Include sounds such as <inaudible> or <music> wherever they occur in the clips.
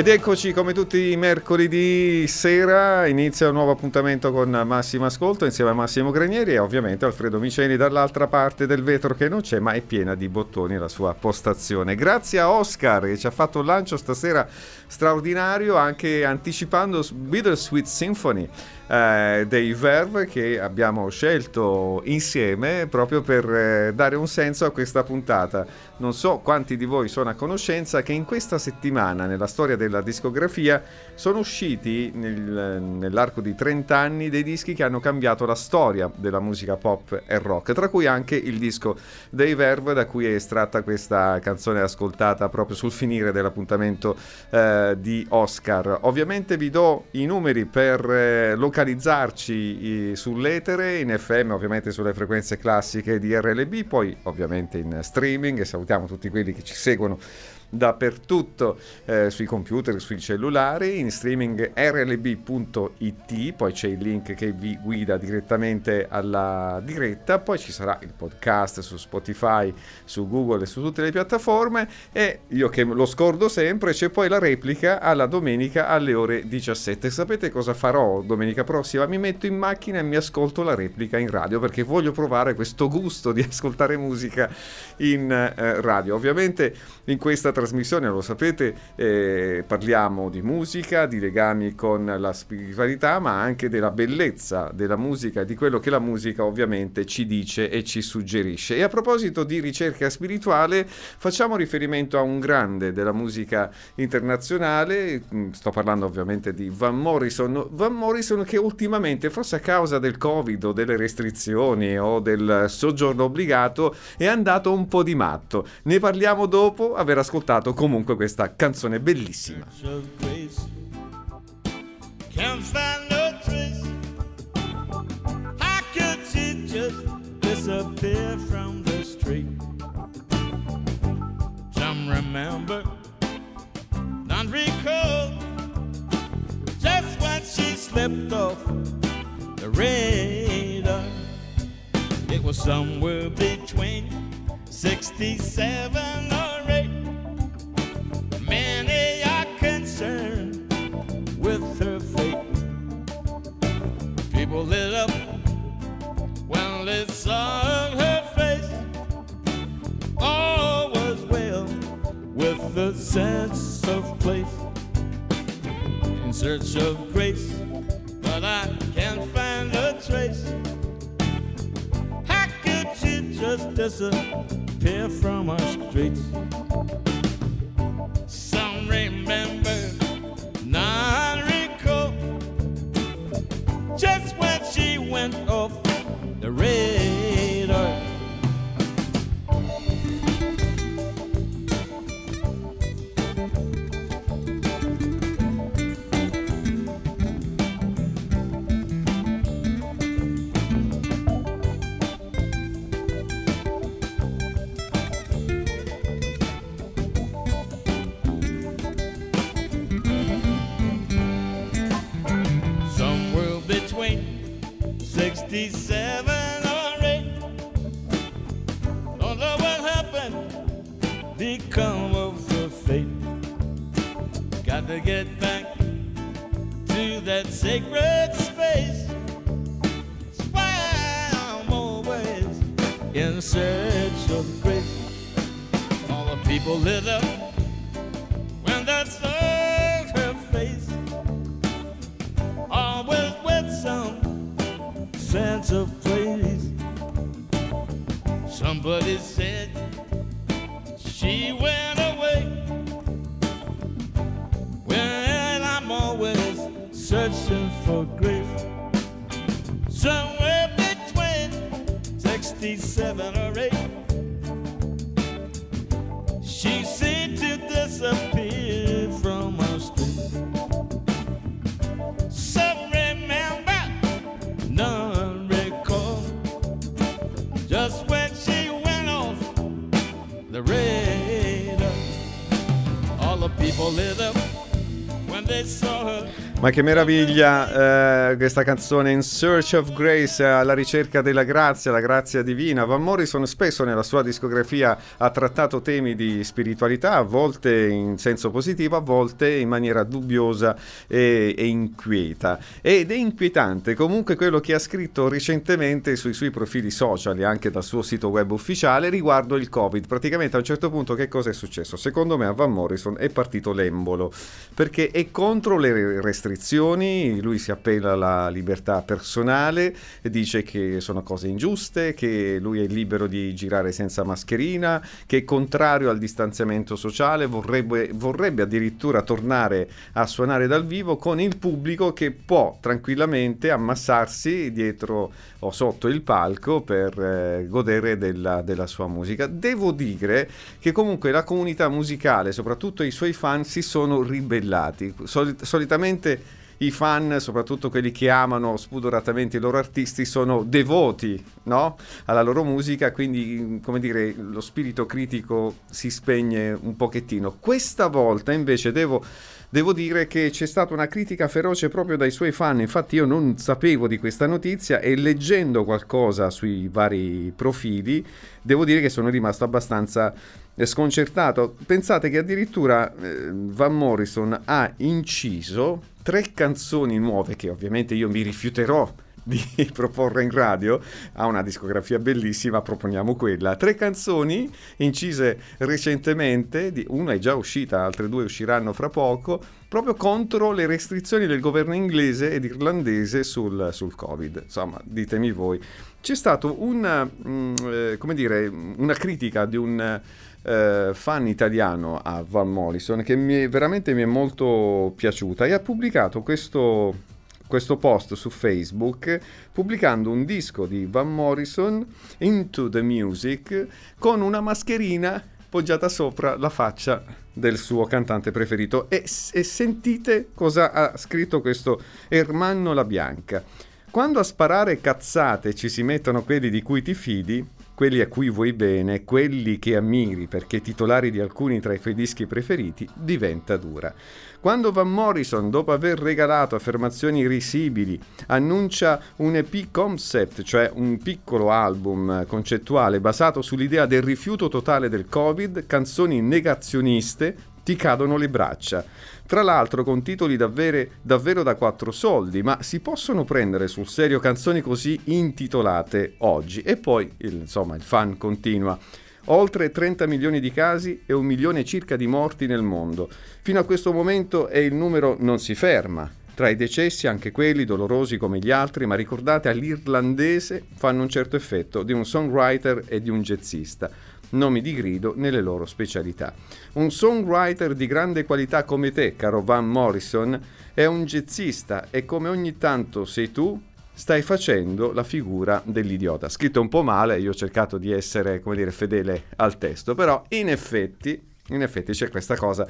Ed eccoci come tutti i mercoledì sera, inizia un nuovo appuntamento con Massimo Ascolto insieme a Massimo Granieri e ovviamente Alfredo Miceni dall'altra parte del vetro che non c'è ma è piena di bottoni la sua postazione. Grazie a Oscar che ci ha fatto un lancio stasera straordinario anche anticipando Bittersweet Symphony eh, dei Verve che abbiamo scelto insieme proprio per eh, dare un senso a questa puntata non so quanti di voi sono a conoscenza che in questa settimana nella storia della discografia sono usciti nel, nell'arco di 30 anni dei dischi che hanno cambiato la storia della musica pop e rock, tra cui anche il disco dei Verve da cui è estratta questa canzone ascoltata proprio sul finire dell'appuntamento eh, di Oscar. Ovviamente vi do i numeri per eh, localizzarci sull'etere, in FM ovviamente sulle frequenze classiche di RLB, poi ovviamente in streaming e salutiamo tutti quelli che ci seguono dappertutto eh, sui computer, sui cellulari, in streaming rlb.it, poi c'è il link che vi guida direttamente alla diretta, poi ci sarà il podcast su Spotify, su Google e su tutte le piattaforme e io che lo scordo sempre c'è poi la replica alla domenica alle ore 17. Sapete cosa farò domenica prossima? Mi metto in macchina e mi ascolto la replica in radio perché voglio provare questo gusto di <laughs> ascoltare musica in eh, radio. Ovviamente in questa trasmissione, lo sapete, eh, parliamo di musica, di legami con la spiritualità, ma anche della bellezza della musica di quello che la musica ovviamente ci dice e ci suggerisce. E a proposito di ricerca spirituale, facciamo riferimento a un grande della musica internazionale, mm, sto parlando ovviamente di Van Morrison, Van Morrison che ultimamente, forse a causa del Covid o delle restrizioni o del soggiorno obbligato, è andato un po' di matto. Ne parliamo dopo aver ascoltato ascoltato comunque questa canzone bellissima. disappear from the street. Some remember, none recall just when she slipped off the radar. It was somewhere between 67 or 8. With her fate. People lit up when they saw her face. All was well with the sense of place. In search of grace, but I can't find a trace. How could she just disappear from our streets? Some remember, went off the radar. 50. Ma che meraviglia eh, questa canzone In Search of Grace, alla ricerca della grazia, la grazia divina. Van Morrison spesso nella sua discografia ha trattato temi di spiritualità, a volte in senso positivo, a volte in maniera dubbiosa e, e inquieta. Ed è inquietante comunque quello che ha scritto recentemente sui suoi profili social e anche dal suo sito web ufficiale riguardo il Covid. Praticamente a un certo punto che cosa è successo? Secondo me a Van Morrison è partito l'embolo, perché è contro le restrizioni restrizioni, lui si appella alla libertà personale, dice che sono cose ingiuste, che lui è libero di girare senza mascherina, che è contrario al distanziamento sociale, vorrebbe, vorrebbe addirittura tornare a suonare dal vivo con il pubblico che può tranquillamente ammassarsi dietro o sotto il palco per eh, godere della, della sua musica. Devo dire che comunque la comunità musicale, soprattutto i suoi fan, si sono ribellati. Sol- solitamente i fan, soprattutto quelli che amano spudoratamente i loro artisti, sono devoti no? alla loro musica, quindi come dire, lo spirito critico si spegne un pochettino. Questa volta invece devo Devo dire che c'è stata una critica feroce proprio dai suoi fan, infatti io non sapevo di questa notizia e leggendo qualcosa sui vari profili, devo dire che sono rimasto abbastanza sconcertato. Pensate che addirittura eh, Van Morrison ha inciso tre canzoni nuove che ovviamente io mi rifiuterò di <laughs> proporre in radio, ha una discografia bellissima, proponiamo quella. Tre canzoni incise recentemente, una è già uscita, altre due usciranno fra poco, proprio contro le restrizioni del governo inglese ed irlandese sul, sul Covid. Insomma, ditemi voi. C'è stata una, mm, eh, una critica di un... Uh, fan italiano a Van Morrison che mi, veramente mi è molto piaciuta e ha pubblicato questo questo post su Facebook pubblicando un disco di Van Morrison, Into the Music, con una mascherina poggiata sopra la faccia del suo cantante preferito. E, e sentite cosa ha scritto questo Ermanno La Bianca. Quando a sparare cazzate ci si mettono quelli di cui ti fidi, quelli a cui vuoi bene, quelli che ammiri perché titolari di alcuni tra i tuoi dischi preferiti, diventa dura. Quando Van Morrison, dopo aver regalato affermazioni risibili, annuncia un EP concept, cioè un piccolo album concettuale basato sull'idea del rifiuto totale del Covid, canzoni negazioniste, ti cadono le braccia. Tra l'altro con titoli davvero, davvero da quattro soldi, ma si possono prendere sul serio canzoni così intitolate oggi? E poi, il, insomma, il fan continua. Oltre 30 milioni di casi e un milione circa di morti nel mondo. Fino a questo momento e il numero non si ferma. Tra i decessi anche quelli dolorosi come gli altri, ma ricordate all'irlandese fanno un certo effetto di un songwriter e di un jazzista nomi di grido nelle loro specialità. Un songwriter di grande qualità come te, caro Van Morrison, è un jazzista e come ogni tanto sei tu, stai facendo la figura dell'idiota. Scritto un po' male, io ho cercato di essere, come dire, fedele al testo, però in effetti, in effetti c'è questa cosa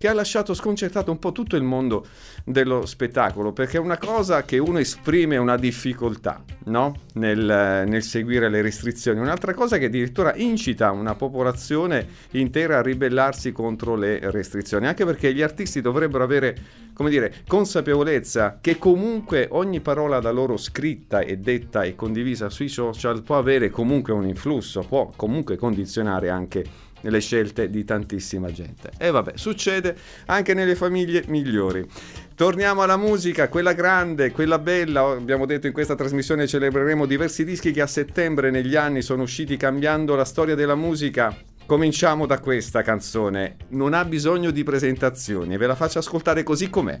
che ha lasciato sconcertato un po' tutto il mondo dello spettacolo, perché è una cosa che uno esprime una difficoltà no? nel, nel seguire le restrizioni, un'altra cosa che addirittura incita una popolazione intera a ribellarsi contro le restrizioni, anche perché gli artisti dovrebbero avere, come dire, consapevolezza che comunque ogni parola da loro scritta e detta e condivisa sui social può avere comunque un influsso, può comunque condizionare anche le scelte di tantissima gente. E vabbè, succede anche nelle famiglie migliori. Torniamo alla musica, quella grande, quella bella. Abbiamo detto in questa trasmissione celebreremo diversi dischi che a settembre negli anni sono usciti cambiando la storia della musica. Cominciamo da questa canzone. Non ha bisogno di presentazioni, ve la faccio ascoltare così com'è.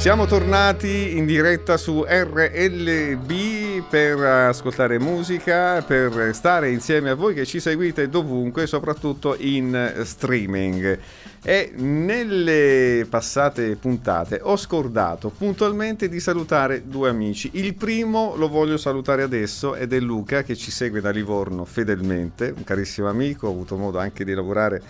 Siamo tornati in diretta su RLB per ascoltare musica, per stare insieme a voi che ci seguite dovunque, soprattutto in streaming. E nelle passate puntate ho scordato puntualmente di salutare due amici. Il primo lo voglio salutare adesso ed è Luca che ci segue da Livorno fedelmente, un carissimo amico, ho avuto modo anche di lavorare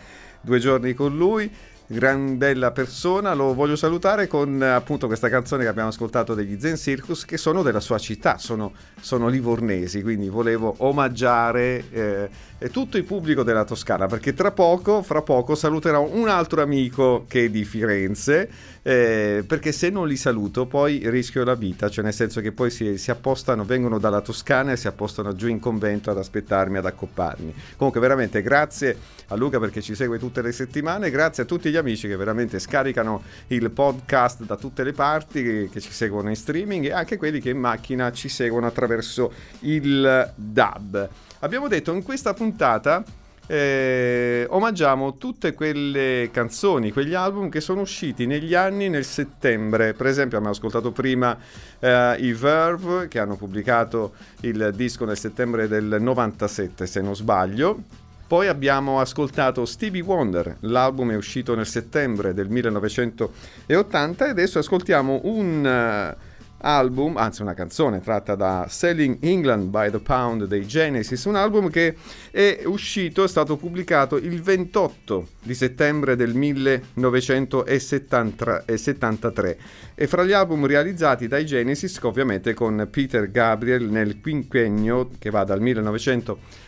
due giorni con lui gran persona, lo voglio salutare con appunto questa canzone che abbiamo ascoltato degli Zen Circus che sono della sua città, sono, sono livornesi, quindi volevo omaggiare eh, e tutto il pubblico della Toscana, perché tra poco, fra poco, saluterò un altro amico che è di Firenze, eh, perché se non li saluto poi rischio la vita, cioè nel senso che poi si, si, appostano, vengono dalla Toscana e si appostano giù in convento ad aspettarmi, ad accopparmi. Comunque veramente grazie a Luca perché ci segue tutte le settimane, grazie a tutti gli amici che veramente scaricano il podcast da tutte le parti, che, che ci seguono in streaming e anche quelli che in macchina ci seguono attraverso il DAB. Abbiamo detto in questa puntata eh, omaggiamo tutte quelle canzoni, quegli album che sono usciti negli anni nel settembre. Per esempio, abbiamo ascoltato prima eh, i Verve che hanno pubblicato il disco nel settembre del 97, se non sbaglio. Poi abbiamo ascoltato Stevie Wonder, l'album è uscito nel settembre del 1980 e adesso ascoltiamo un uh, album, anzi una canzone tratta da Selling England by the Pound dei Genesis, un album che è uscito, è stato pubblicato il 28 di settembre del 1973 e fra gli album realizzati dai Genesis, ovviamente con Peter Gabriel nel quinquennio che va dal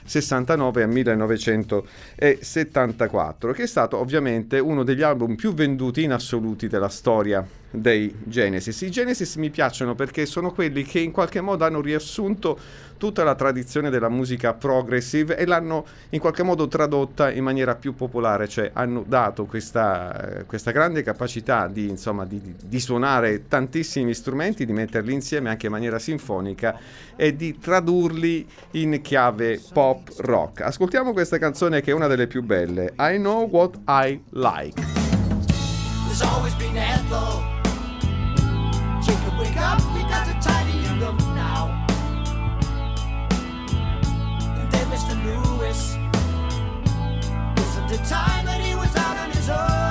1969 al 1974, che è stato ovviamente uno degli album più venduti in assoluti della storia dei Genesis. I Genesis mi piacciono perché sono quelli che in qualche modo hanno riassunto tutta la tradizione della musica progressive e l'hanno in qualche modo tradotta in maniera più popolare, cioè hanno dato questa, questa grande capacità di, insomma, di, di suonare tantissimi strumenti, di metterli insieme anche in maniera sinfonica e di tradurli in chiave pop rock. Ascoltiamo questa canzone che è una delle più belle, I Know What I Like. The time that he was out on his own.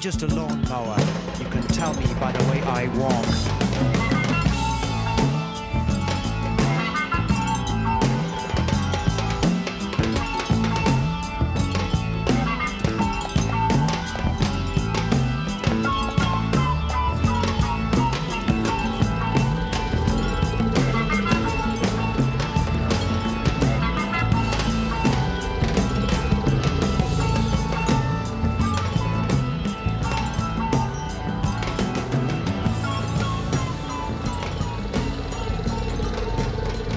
Just a lawnmower. You can tell me by the way I walk.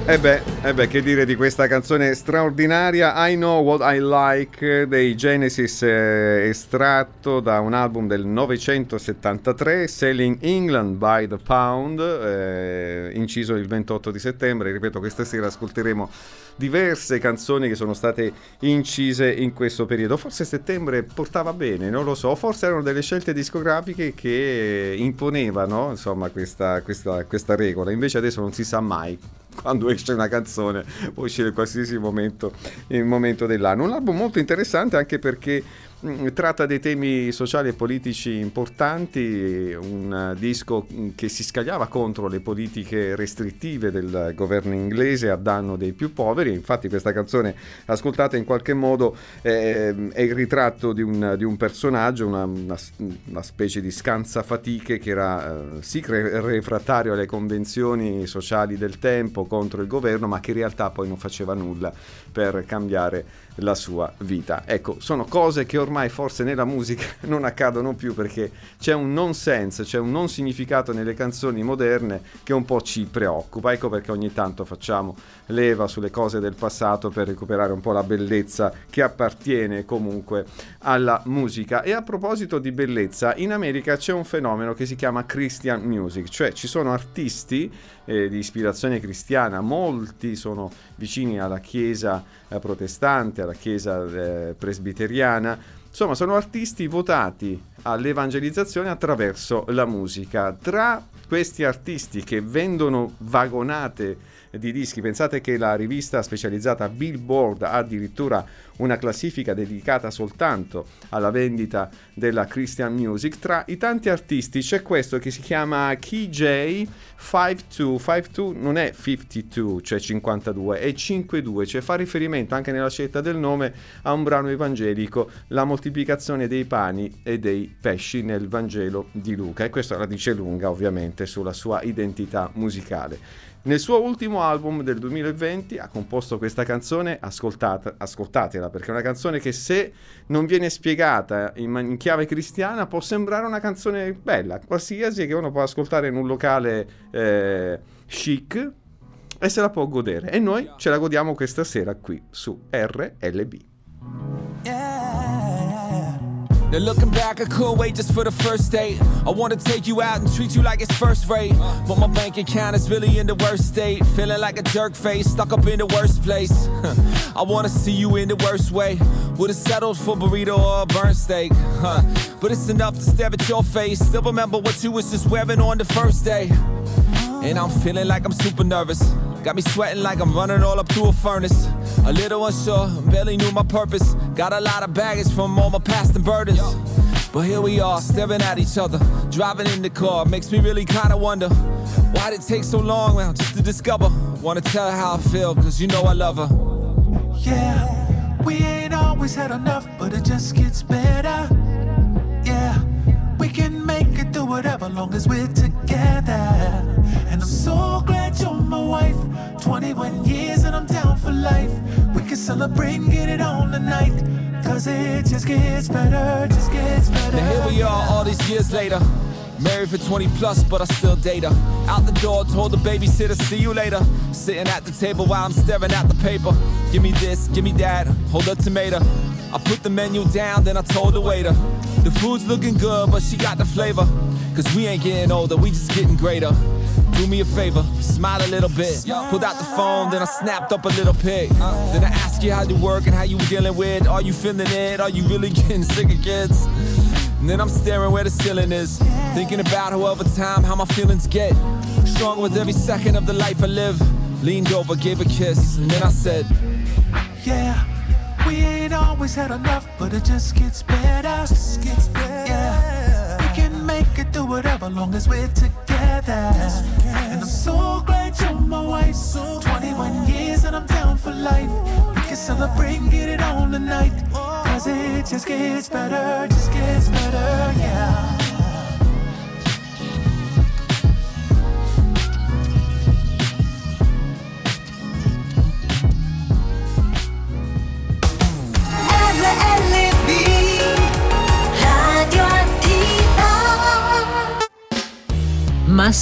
E eh beh, eh beh, che dire di questa canzone straordinaria I Know What I Like dei Genesis eh, estratto da un album del 973 Selling England by the Pound eh, inciso il 28 di settembre. Ripeto questa sera ascolteremo diverse canzoni che sono state incise in questo periodo. Forse settembre portava bene, non lo so, forse erano delle scelte discografiche che imponevano insomma, questa, questa, questa regola, invece adesso non si sa mai quando esce una canzone può uscire in qualsiasi momento, momento dell'anno. Un album molto interessante anche perché tratta dei temi sociali e politici importanti, un disco che si scagliava contro le politiche restrittive del governo inglese a danno dei più poveri, infatti questa canzone ascoltata in qualche modo eh, è il ritratto di un, di un personaggio, una, una, una, specie di scansafatiche che era eh, sì refrattario alle convenzioni sociali del tempo contro il governo, ma che in realtà poi non faceva nulla per cambiare la sua vita. Ecco, sono cose che ormai forse nella musica <laughs> non accadono più perché c'è un non sense, c'è un non significato nelle canzoni moderne che un po' ci preoccupa. Ecco perché ogni tanto facciamo leva sulle cose del passato per recuperare un po' la bellezza che appartiene comunque alla musica. E a proposito di bellezza, in America c'è un fenomeno che si chiama Christian Music, cioè ci sono artisti eh, di ispirazione cristiana, molti sono vicini alla chiesa eh, protestante, alla chiesa eh, presbiteriana, insomma sono artisti votati all'evangelizzazione attraverso la musica. Tra questi artisti che vendono vagonate di dischi. Pensate che la rivista specializzata Billboard ha addirittura una classifica dedicata soltanto alla vendita della Christian Music. Tra i tanti artisti c'è questo che si chiama KJ 52. 52 non è 52, cioè 52, è 52, cioè fa riferimento anche nella scelta del nome a un brano evangelico, la moltiplicazione dei pani e dei pesci nel Vangelo di Luca. E questo la dice lunga ovviamente sulla sua identità musicale. Nel suo ultimo album del 2020 ha composto questa canzone, ascoltatela perché è una canzone che se non viene spiegata in, in, chiave cristiana può sembrare una canzone bella, qualsiasi che uno può ascoltare in un locale eh, chic e se la può godere. E noi ce la godiamo questa sera qui su RLB. Now looking back, I couldn't wait just for the first date. I wanna take you out and treat you like it's first rate. But my bank account is really in the worst state. Feeling like a jerk face, stuck up in the worst place. <laughs> I wanna see you in the worst way. Would've settled for burrito or a burnt steak. Huh. But it's enough to stare at your face. Still remember what you was just wearing on the first day. And I'm feeling like I'm super nervous. Got me sweating like I'm running all up through a furnace. A little unsure, barely knew my purpose. Got a lot of baggage from all my past and burdens. But here we are, staring at each other. Driving in the car makes me really kinda wonder why'd it take so long well, just to discover. Wanna tell her how I feel, cause you know I love her. Yeah, we ain't always had enough, but it just gets better. Yeah, we can make it through whatever, long as we're together. 21 years and I'm down for life. We can celebrate and get it on tonight. Cause it just gets better, just gets better. Now here we are, all these years later. Married for 20 plus, but I still date her. Out the door, told the babysitter, see you later. Sitting at the table while I'm staring at the paper. Give me this, give me that, hold a tomato. I put the menu down, then I told the waiter. The food's looking good, but she got the flavor. Cause we ain't getting older, we just getting greater. Do me a favor, smile a little bit. Pulled out the phone, then I snapped up a little pic. Then I asked you how you work and how you were dealing with. Are you feeling it? Are you really <laughs> getting sick of kids? And then I'm staring where the ceiling is. Thinking about how over time, how my feelings get. Stronger with every second of the life I live. Leaned over, gave a kiss, and then I said, Yeah, we ain't always had enough, but it just gets better. Just gets better. Yeah, whatever, long as we're together. And I'm so glad you're my wife. So 21 years and I'm down for life. We can celebrate get it on tonight. Cause it just gets better, just gets better, yeah.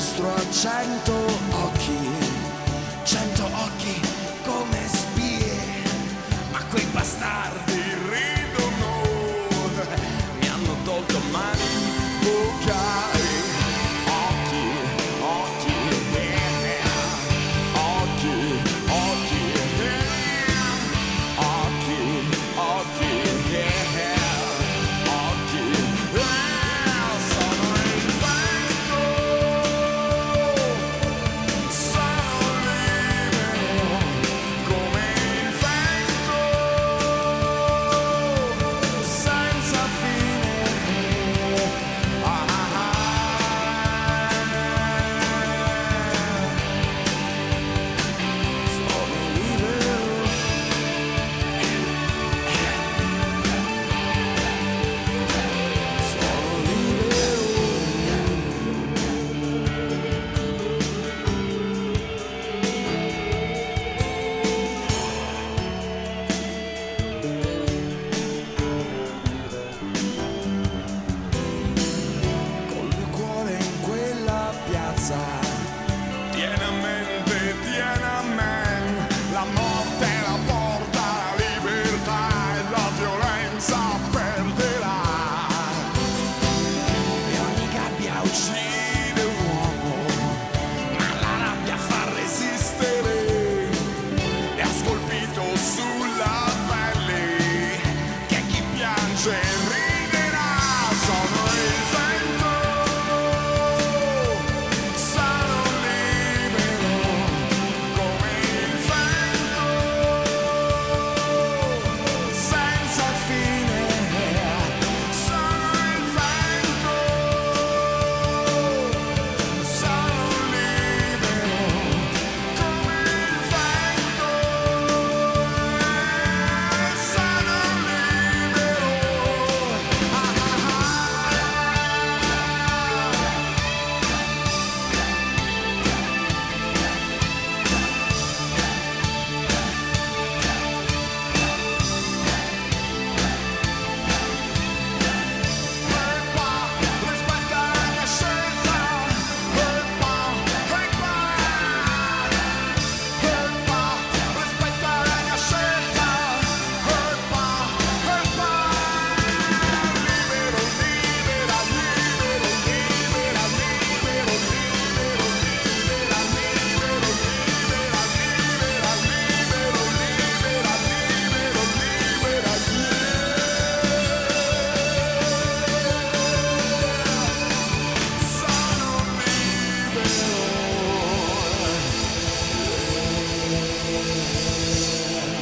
Mostro ha cento occhi,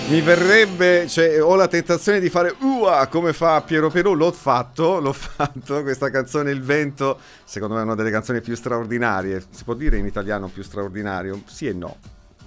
Mi verrebbe, cioè, ho la tentazione di fare Ua come fa Piero Perù, l'ho fatto, l'ho fatto, questa canzone Il Vento, secondo me è una delle canzoni più straordinarie, si può dire in italiano più straordinario? Sì e no,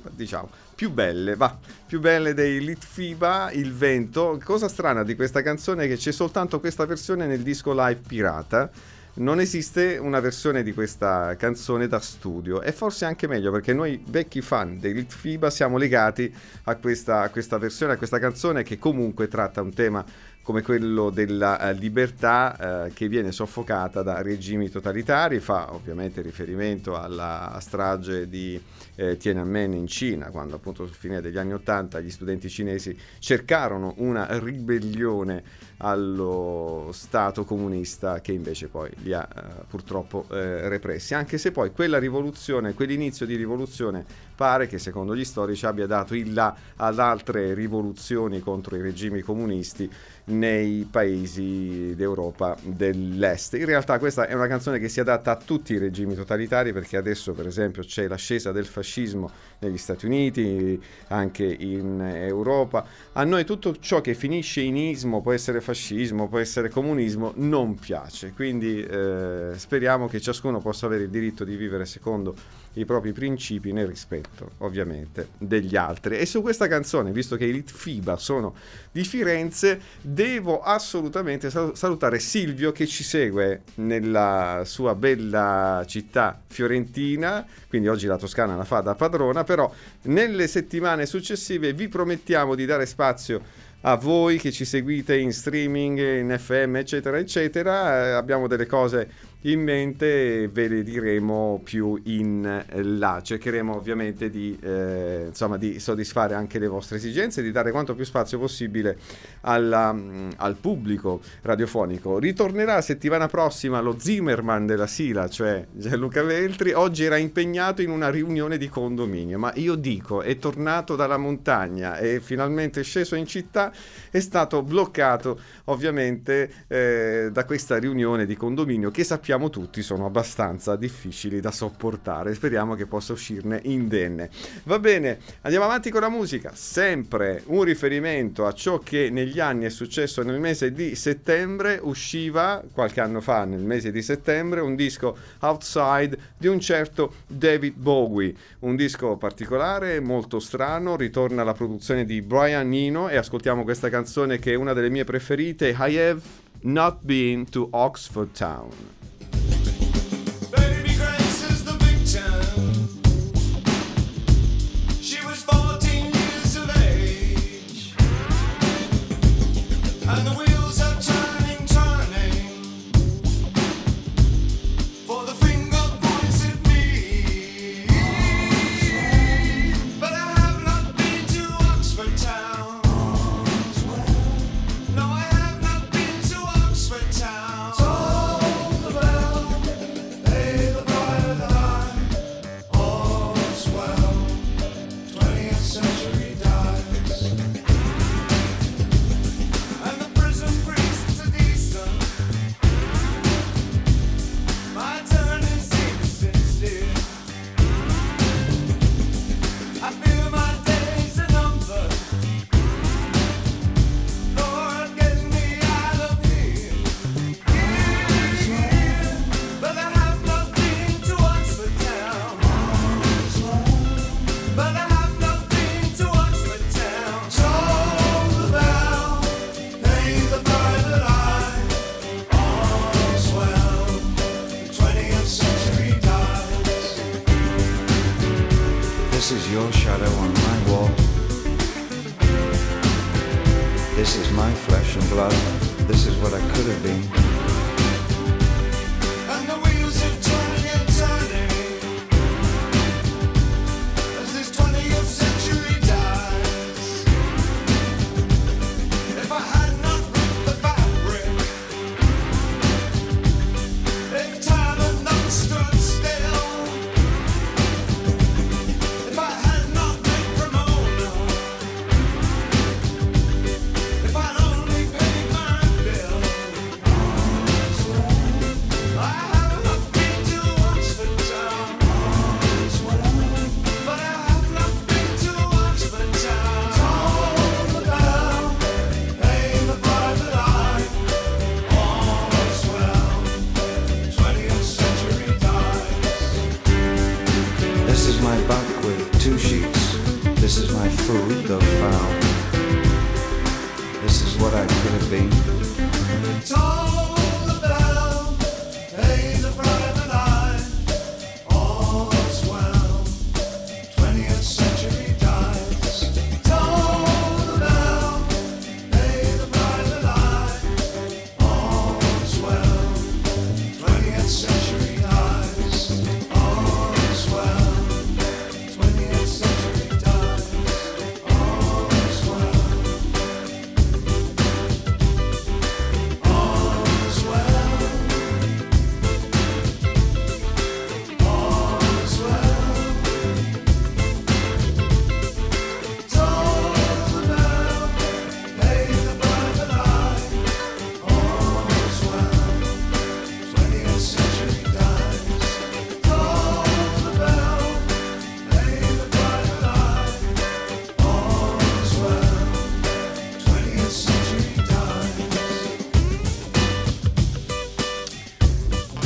diciamo, più belle, va, più belle dei Litfiba, Il Vento, cosa strana di questa canzone è che c'è soltanto questa versione nel disco live pirata, non esiste una versione di questa canzone da studio. E forse anche meglio perché noi vecchi fan dei Litfiba siamo legati a questa, a questa versione, a questa canzone che comunque tratta un tema come quello della eh, libertà eh, che viene soffocata da regimi totalitari, fa ovviamente riferimento alla strage di eh, Tiananmen in Cina, quando appunto sul fine degli anni Ottanta gli studenti cinesi cercarono una ribellione allo Stato comunista che invece poi li ha eh, purtroppo eh, repressi, anche se poi quella rivoluzione, quell'inizio di rivoluzione pare che secondo gli storici abbia dato il là ad altre rivoluzioni contro i regimi comunisti nei paesi d'Europa dell'Est. In realtà questa è una canzone che si adatta a tutti i regimi totalitari perché adesso per esempio c'è l'ascesa del fascismo negli Stati Uniti, anche in Europa. A noi tutto ciò che finisce in ismo, può essere fascismo, può essere comunismo, non piace. Quindi eh, speriamo che ciascuno possa avere il diritto di vivere secondo i propri principi nel rispetto ovviamente degli altri. E su questa canzone, visto che i Litfiba sono di Firenze, devo assolutamente salutare Silvio che ci segue nella sua bella città fiorentina, quindi oggi la Toscana la fa da padrona, però nelle settimane successive vi promettiamo di dare spazio a voi che ci seguite in streaming, in FM, eccetera, eccetera. Eh, abbiamo delle cose in mente ve le diremo più in là. Cercheremo ovviamente di, eh, insomma, di soddisfare anche le vostre esigenze, di dare quanto più spazio possibile alla, mm, al pubblico radiofonico. Ritornerà settimana prossima lo Zimmerman della Sila, cioè Gianluca Veltri. Oggi era impegnato in una riunione di condominio, ma io dico, è tornato dalla montagna, è finalmente sceso in città, è stato bloccato ovviamente eh, da questa riunione di condominio che sappiamo sappiamo tutti sono abbastanza difficili da sopportare. Speriamo che possa uscirne indenne. Va bene, andiamo avanti con la musica. Sempre un riferimento a ciò che negli anni è successo nel mese di settembre. Usciva qualche anno fa, nel mese di settembre, un disco Outside di un certo David Bowie. Un disco particolare, molto strano. Ritorna la produzione di Brian Nino e ascoltiamo questa canzone che è una delle mie preferite. I have not been to Oxford Town.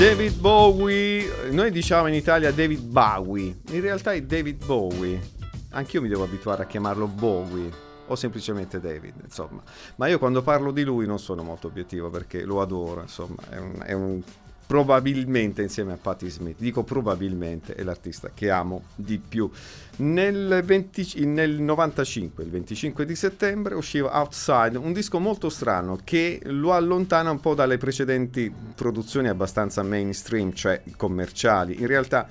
David Bowie, noi diciamo in Italia David Bowie, in realtà è David Bowie. Anch'io mi devo abituare a chiamarlo Bowie o semplicemente David, insomma. Ma io quando parlo di lui non sono molto obiettivo perché lo adoro, insomma, è un, è un probabilmente insieme a Patti Smith, dico probabilmente è l'artista che amo di più. Nel, 20, nel 95, il 25 di settembre, usciva Outside, un disco molto strano che lo allontana un po' dalle precedenti produzioni abbastanza mainstream, cioè commerciali. In realtà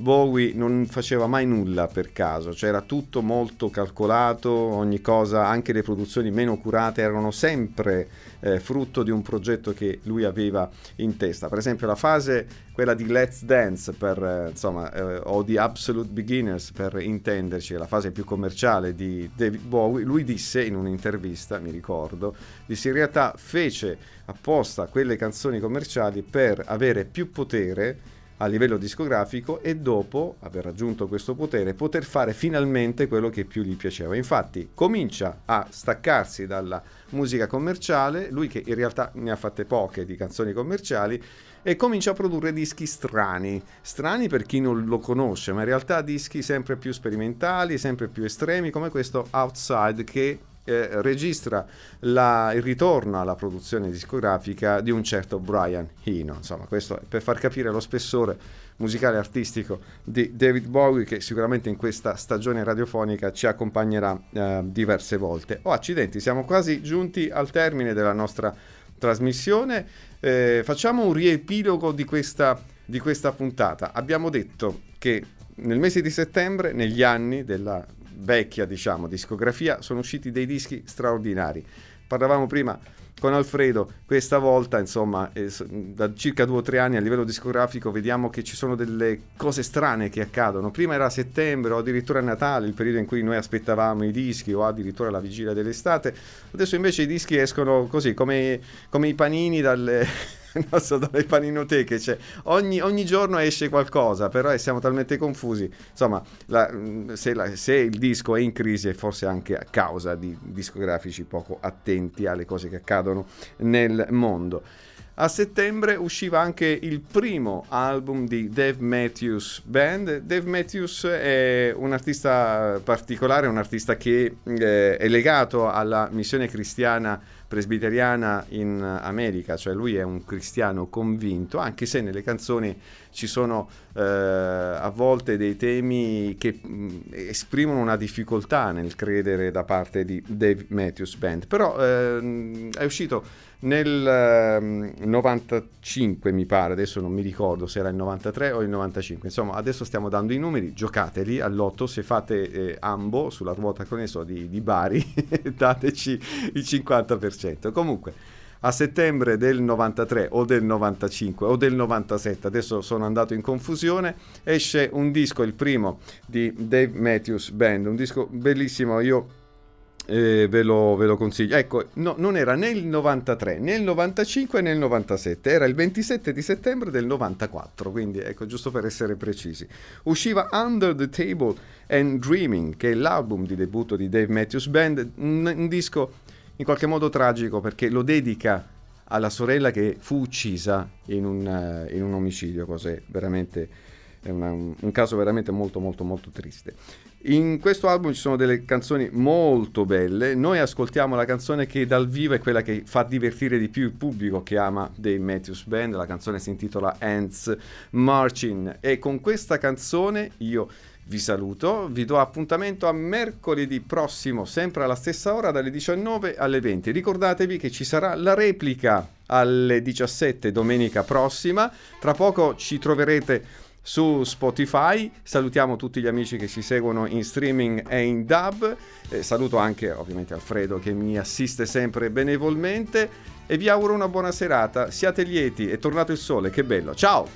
Bowie non faceva mai nulla per caso, cioè era tutto molto calcolato, ogni cosa, anche le produzioni meno curate erano sempre eh, frutto di un progetto che lui aveva in testa. Per esempio la fase, quella di Let's Dance per, eh, insomma, eh, o di Absolute Beginners per intenderci, la fase più commerciale di David Bowie, lui disse in un'intervista, mi ricordo, disse in realtà fece apposta quelle canzoni commerciali per avere più potere a livello discografico e dopo aver raggiunto questo potere poter fare finalmente quello che più gli piaceva. Infatti comincia a staccarsi dalla musica commerciale, lui che in realtà ne ha fatte poche di canzoni commerciali e comincia a produrre dischi strani, strani per chi non lo conosce, ma in realtà dischi sempre più sperimentali, sempre più estremi come questo Outside che eh, registra la, il ritorno alla produzione discografica di un certo Brian Eno. Insomma, questo per far capire lo spessore musicale e artistico di David Bowie che sicuramente in questa stagione radiofonica ci accompagnerà eh, diverse volte. Oh, accidenti, siamo quasi giunti al termine della nostra trasmissione. Eh, facciamo un riepilogo di questa, di questa puntata. Abbiamo detto che nel mese di settembre, negli anni della vecchia, diciamo, discografia, sono usciti dei dischi straordinari. Parlavamo prima con Alfredo, questa volta, insomma, eh, da circa due o tre anni a livello discografico vediamo che ci sono delle cose strane che accadono. Prima era settembre o addirittura Natale, il periodo in cui noi aspettavamo i dischi o addirittura la vigilia dell'estate. Adesso invece i dischi escono così, come, come i panini dalle <laughs> non so, dalle paninoteche, cioè, ogni, ogni, giorno esce qualcosa, però siamo talmente confusi. Insomma, la, se, la, se, il disco è in crisi è forse anche a causa di discografici poco attenti alle cose che accadono nel mondo. A settembre usciva anche il primo album di Dave Matthews Band. Dave Matthews è un artista particolare, un artista che eh, è legato alla missione cristiana presbiteriana in America, cioè lui è un cristiano convinto, anche se nelle canzoni ci sono eh, a volte dei temi che mh, esprimono una difficoltà nel credere da parte di Dave Matthews Band. Però eh, è uscito nel eh, 95 mi pare, adesso non mi ricordo se era il 93 o il 95, insomma adesso stiamo dando i numeri, giocateli all'otto, se fate eh, ambo sulla ruota con esso di, di Bari <laughs> dateci il 50%. Comunque a settembre del 93 o del 95 o del 97, adesso sono andato in confusione, esce un disco, il primo di Dave Matthews Band, un disco bellissimo, io eh, ve, lo, ve, lo, consiglio. Ecco, no, non era né il 93, né il 95 né il 97, era il 27 di settembre del 94, quindi ecco, giusto per essere precisi. Usciva Under the Table and Dreaming, che è l'album di debutto di Dave Matthews Band, un, un disco in qualche modo tragico perché lo dedica alla sorella che fu uccisa in un, uh, in un omicidio, cos'è veramente è una, un caso veramente molto molto molto triste. In questo album ci sono delle canzoni molto belle, noi ascoltiamo la canzone che dal vivo è quella che fa divertire di più il pubblico che ama dei Matthews Band, la canzone si intitola Ants Marching. E con questa canzone io vi saluto, vi do appuntamento a mercoledì prossimo, sempre alla stessa ora, dalle 19 alle 20. Ricordatevi che ci sarà la replica alle 17 domenica prossima. Tra poco ci troverete su Spotify. Salutiamo tutti gli amici che ci seguono in streaming e in dub. Eh, saluto anche ovviamente Alfredo che mi assiste sempre benevolmente e vi auguro una buona serata. Siate lieti, è tornato il sole, che bello. Ciao!